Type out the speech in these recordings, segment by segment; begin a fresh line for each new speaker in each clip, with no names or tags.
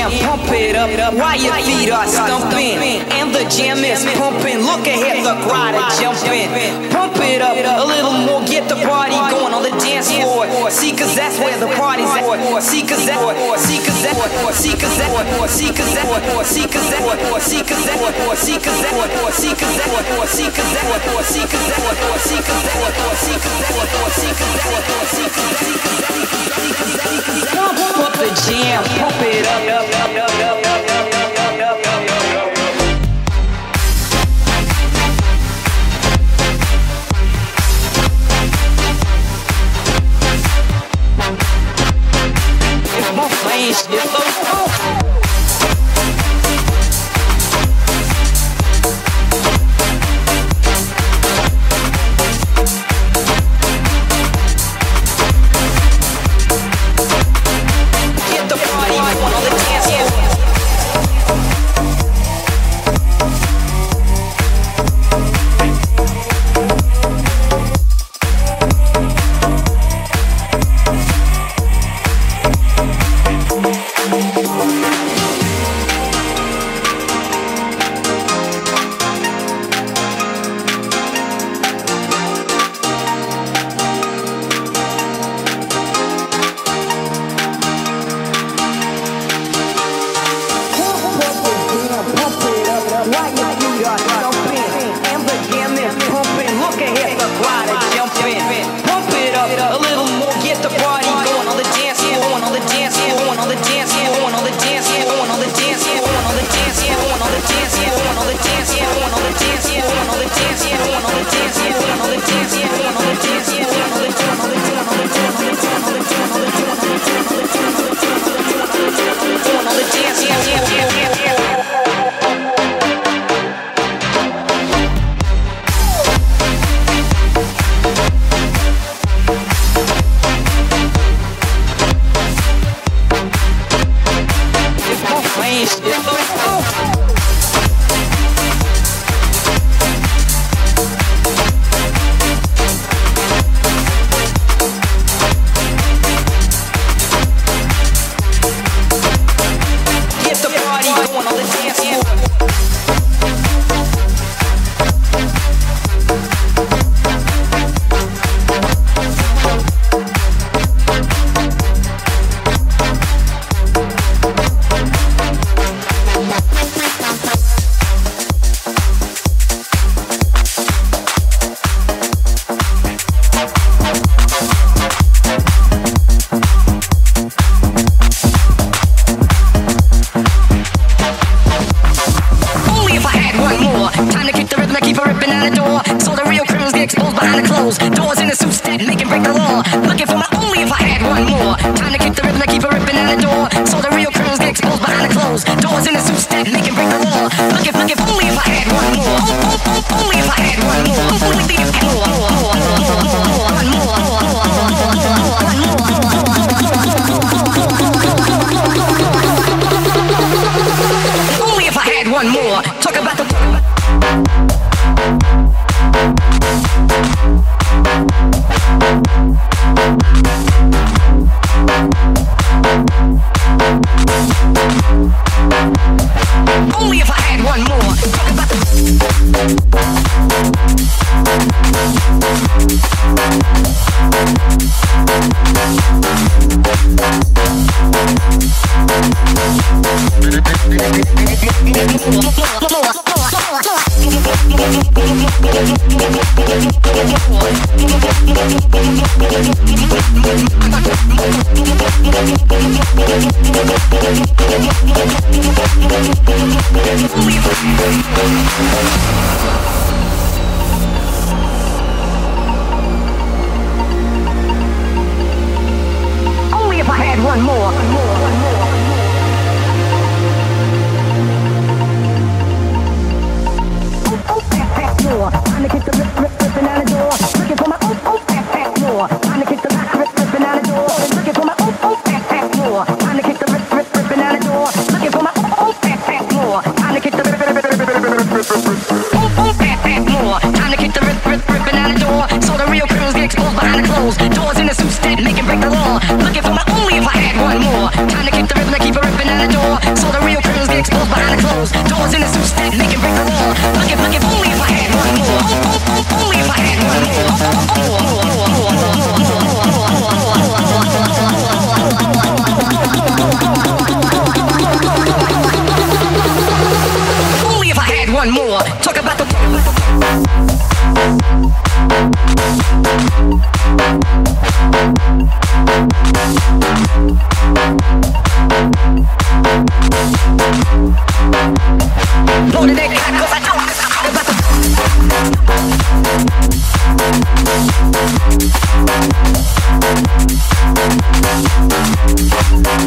jam, pump it up while your feet are stumping. And the jam is pumping. Look ahead, the crowd are jumping. Pump it up a little more, get the party going on the dance floor. See, cause that's where the party's at. See, cause that, see, cause that, see, cause that, see, cause that, see, cause that, see, cause that, see, cause that, see, cause that, see, cause that, see, cause that, see, cause that, see, cause that, see, cause that, see, cause that, Pump up the jam, pump it up,
it's the flow. Only if I one more.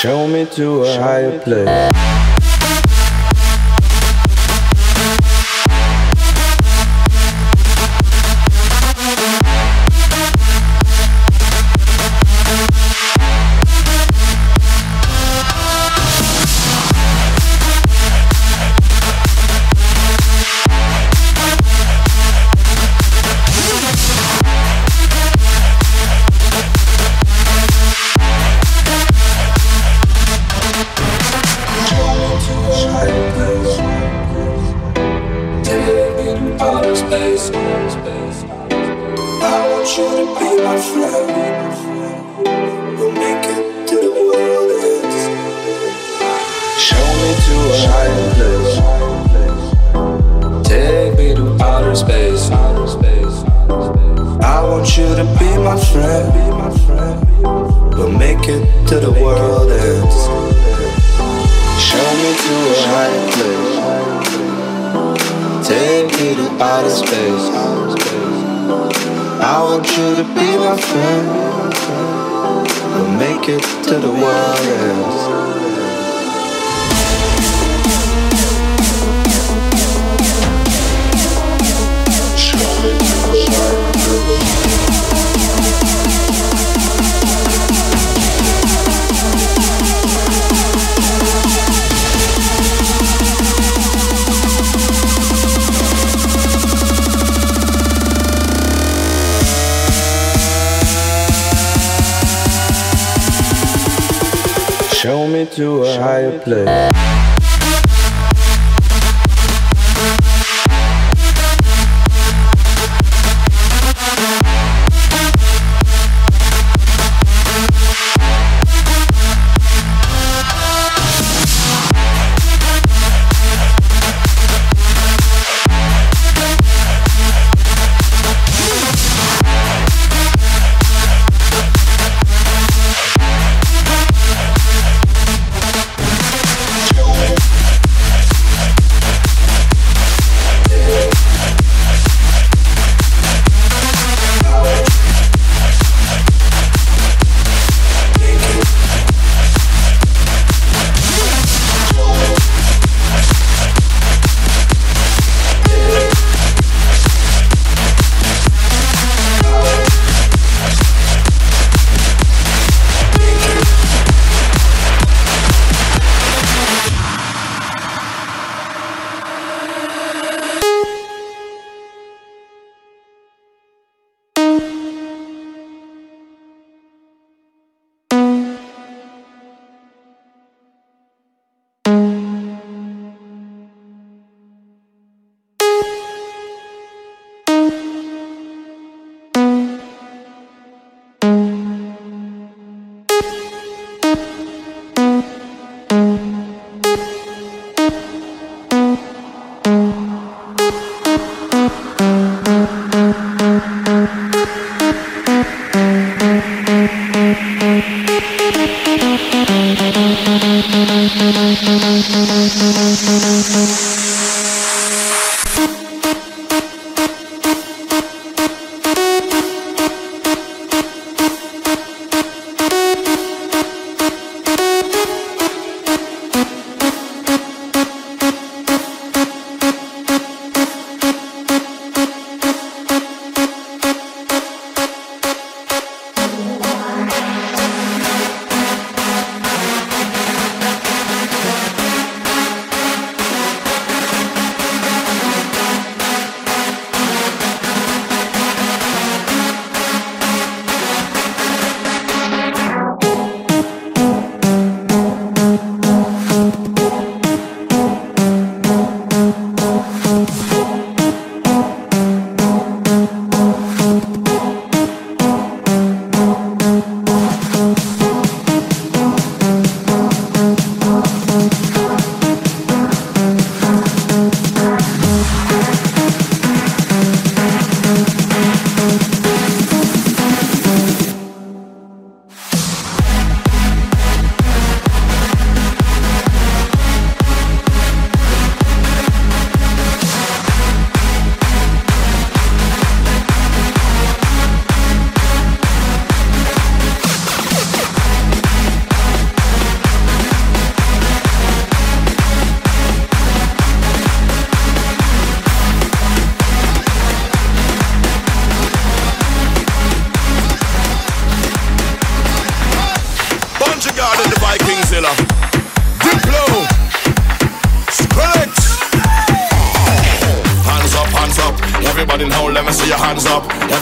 Show me to a higher place. key to outer space. I want you to be my friend. We'll make it to the world. to a higher place.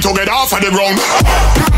Time to get off of the ground.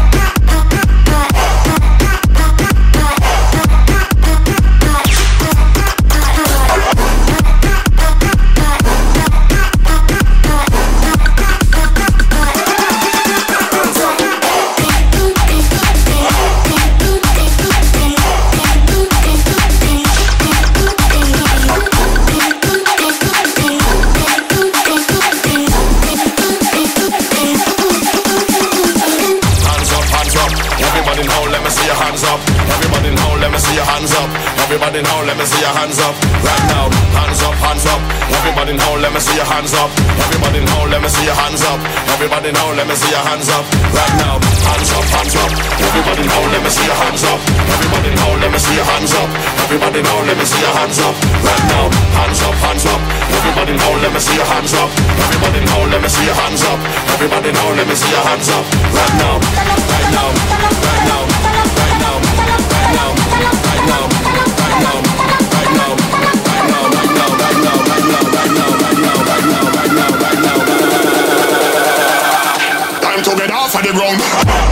In let me see your hands up. Right now, hands up, hands up. Everybody in let me see your hands up. Everybody in let me see your hands up. Everybody in let me see your hands up. Right now, hands up, hands up. Everybody in let me see your hands up. Everybody in let me see your hands up. Everybody in let me see your hands up. Right now, hands up, hands up. Everybody in let me see your hands up. Everybody in let me see your hands up. Everybody in let me see your hands up. Right now, right now, right now, right now, right now, right now, it wrong.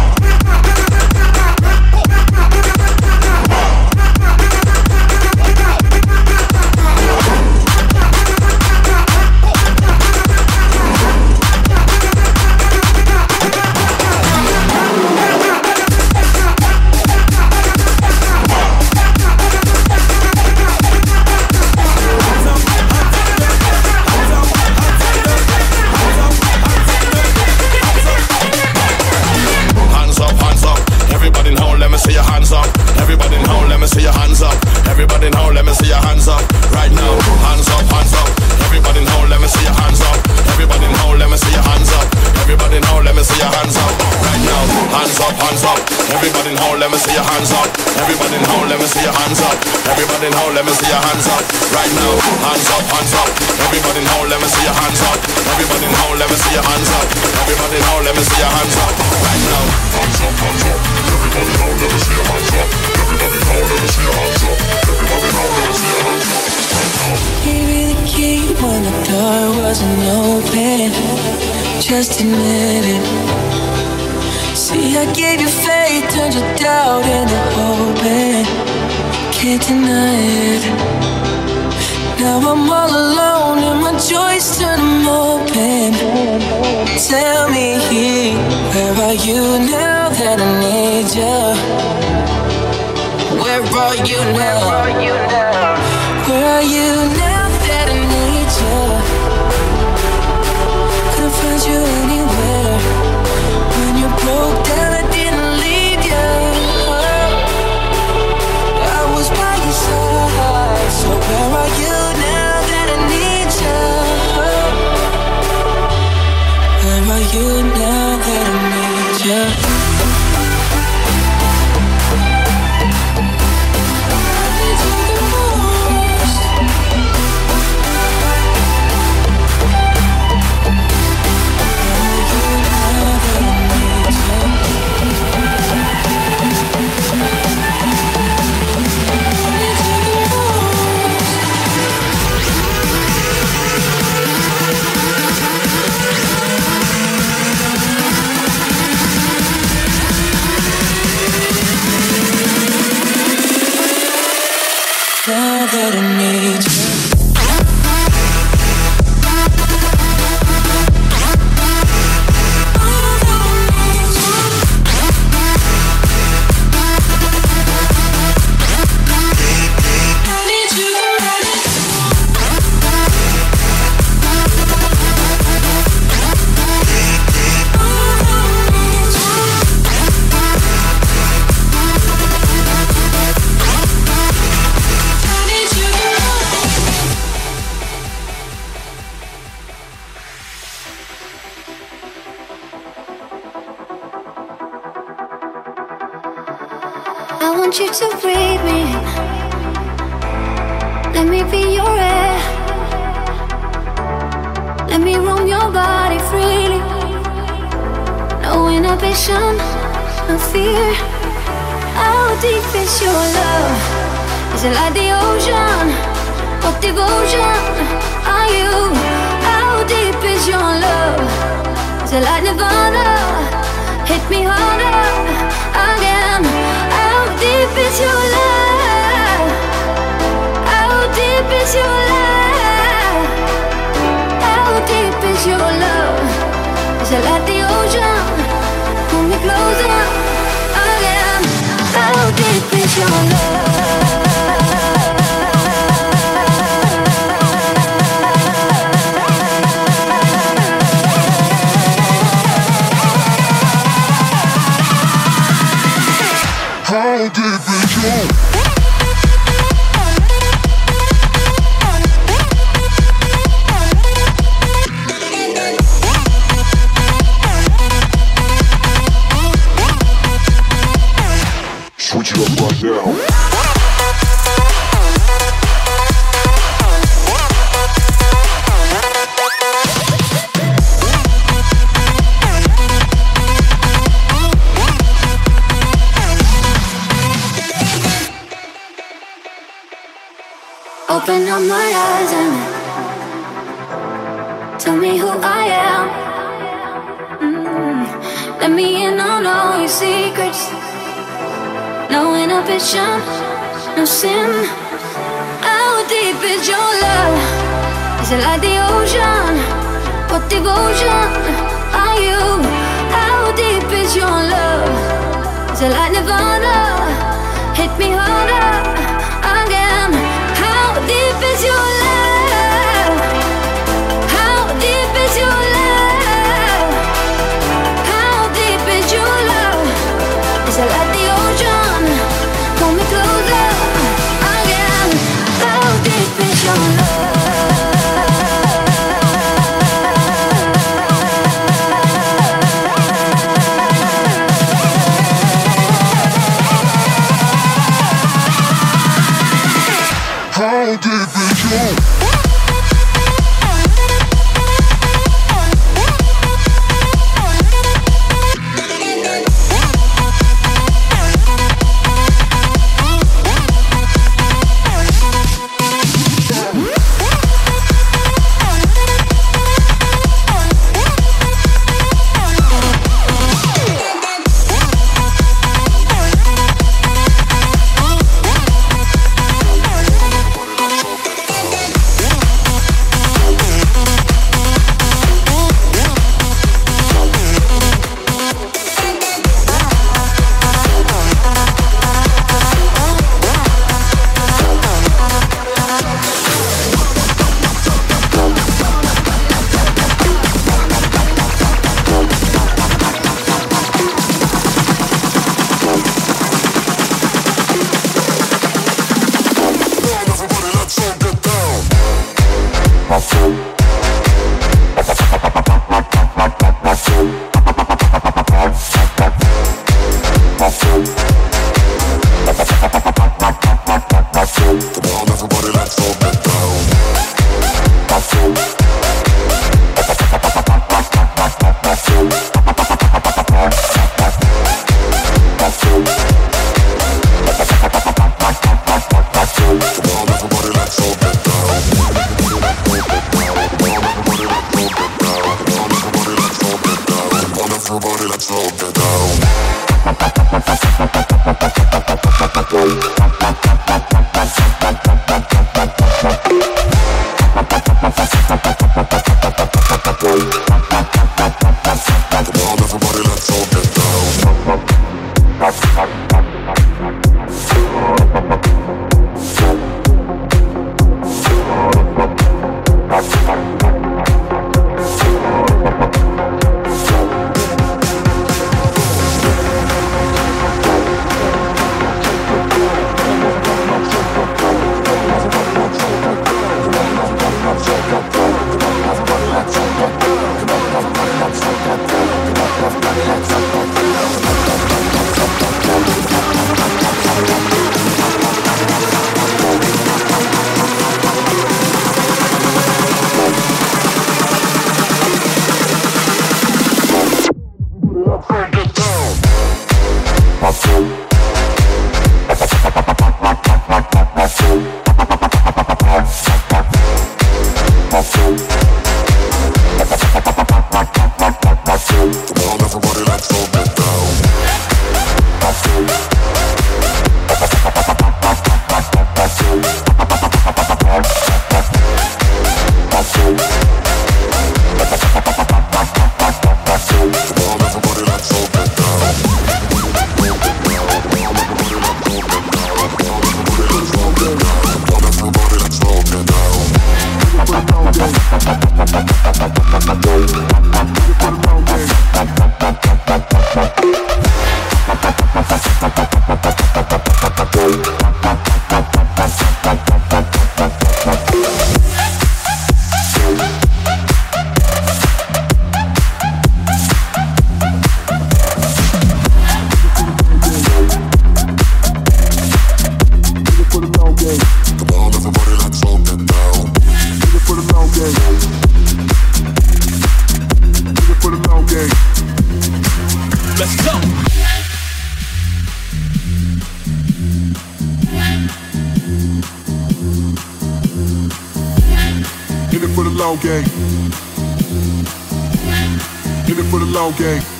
Hands up. Everybody hole, let me see your hands up. Right now, hands up, hands up. Everybody hole, let me see your hands up. Everybody hole, let me see your hands up. Everybody hole, let me see your hands up. Right now, hands up, hands up. Everybody hole, let me see your hands up. Everybody hole, let me see your hands up. Everybody hole, let me see your hands up.
Gave me the key when the door wasn't open. Just admit it. See, I gave you faith, turned your doubt into hope. Can't deny it. Now I'm all alone and my joys turn them open. Tell me, where are you now that I need you? Where are you now? Where are you now you now that I need you?
Let me roam your body freely. No inhibition, no fear. How deep is your love? Is it like the ocean? What devotion are you? How deep is your love? Is it like Nirvana? Hit me harder again. How deep is your love? How deep is your love? It like the ocean? Pull me closer again. How deep is your love? Open up my eyes and tell me who I am. Mm. Let me in on all your secrets. No inhibition, no sin. How deep is your love? Is it like the ocean? What devotion are you? How deep is your love? Is it like Nirvana? Hit me harder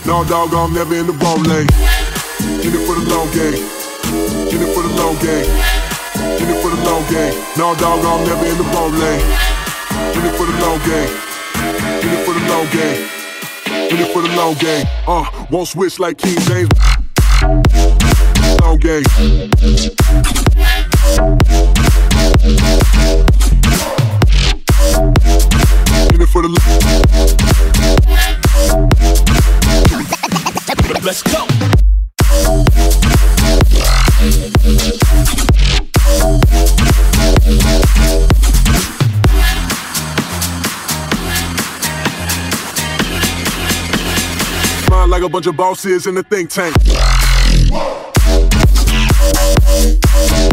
dog, I'm never in the wrong lane. In it for the long game. In it for the long game. In it for the long game. No, dog, I'm never in the wrong lane. In it for the long game. In it for the long game. In it for the long game. Uh, won't switch like King James. Long game. A bunch of bosses in the think tank.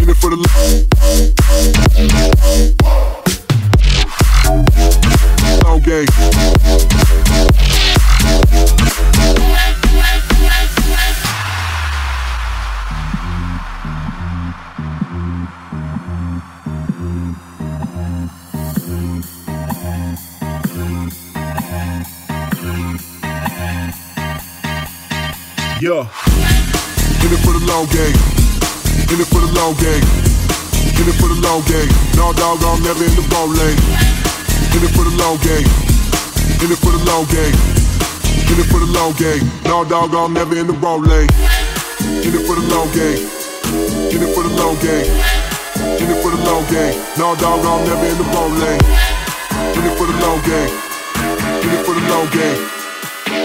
In it for the long game. Yeah. In it for the long game. In it for the long game. In it for the long game. No dog, I'm never in the ball lane. In it for the long game. In it for the long game. In it for the long game. No dog, I'm never in the ball lane. In it for the long game. In it for the long game. In it for the long game. No dog, I'm never in the ball lane. In it for the long game. In it for the long game.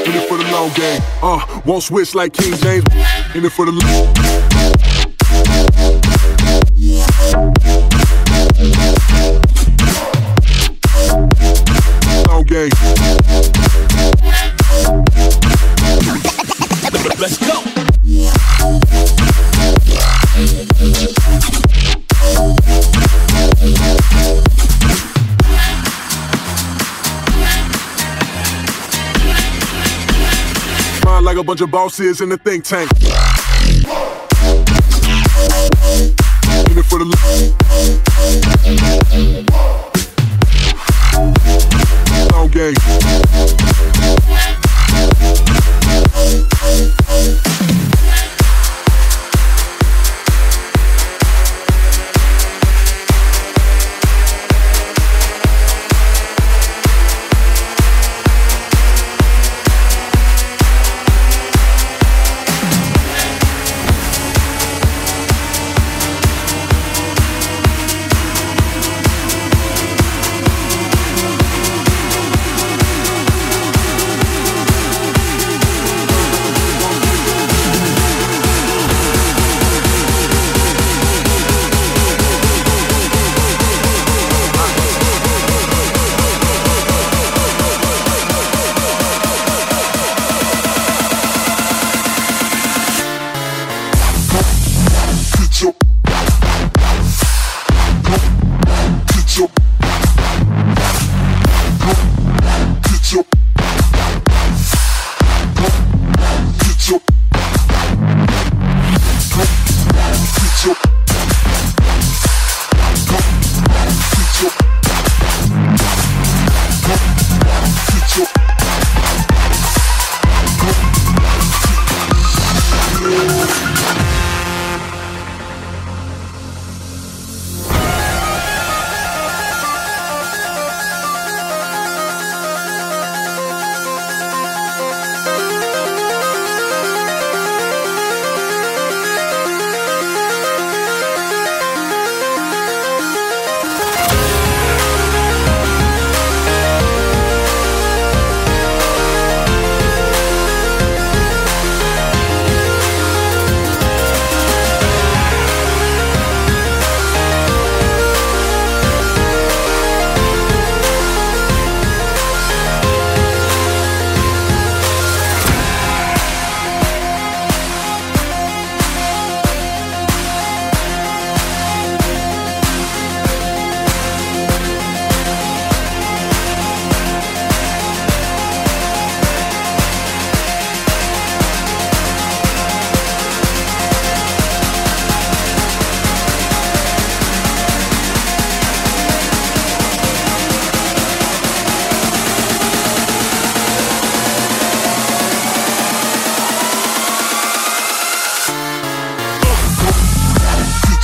In it for the long game. Uh, won't switch like King James. In it for the long long game. Bunch of bosses in the think tank.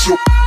So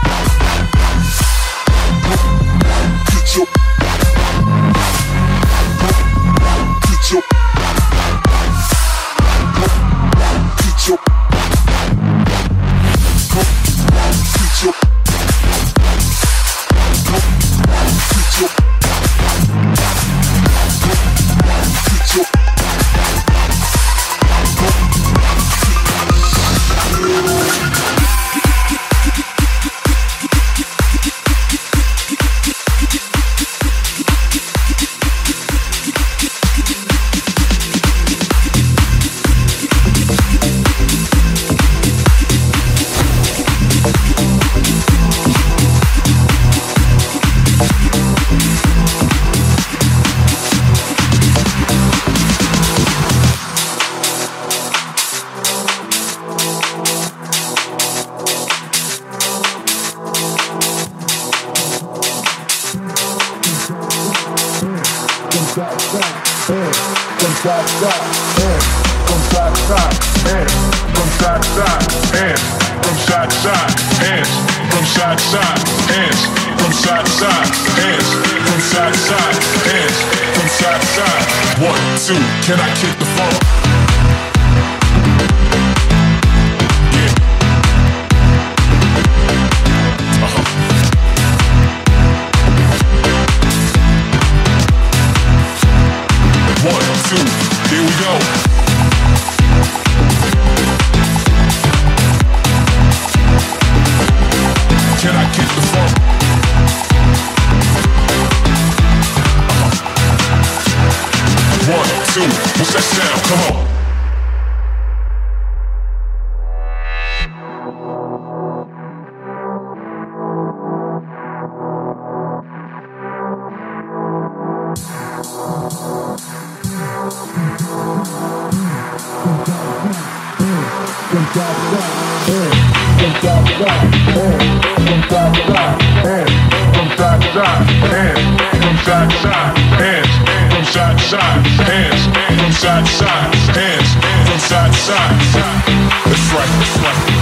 hands from side to
side, hands from side to side. That's right.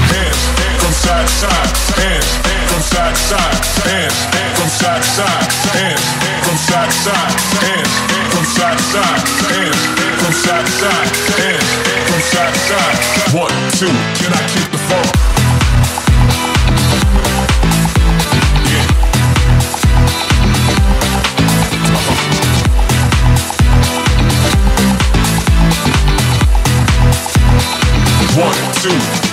Hands from side to side, hands hands from side to side, hands hands from side to side, hands from side to side, hands from side to side. One, two, can I
keep the phone? Revolution.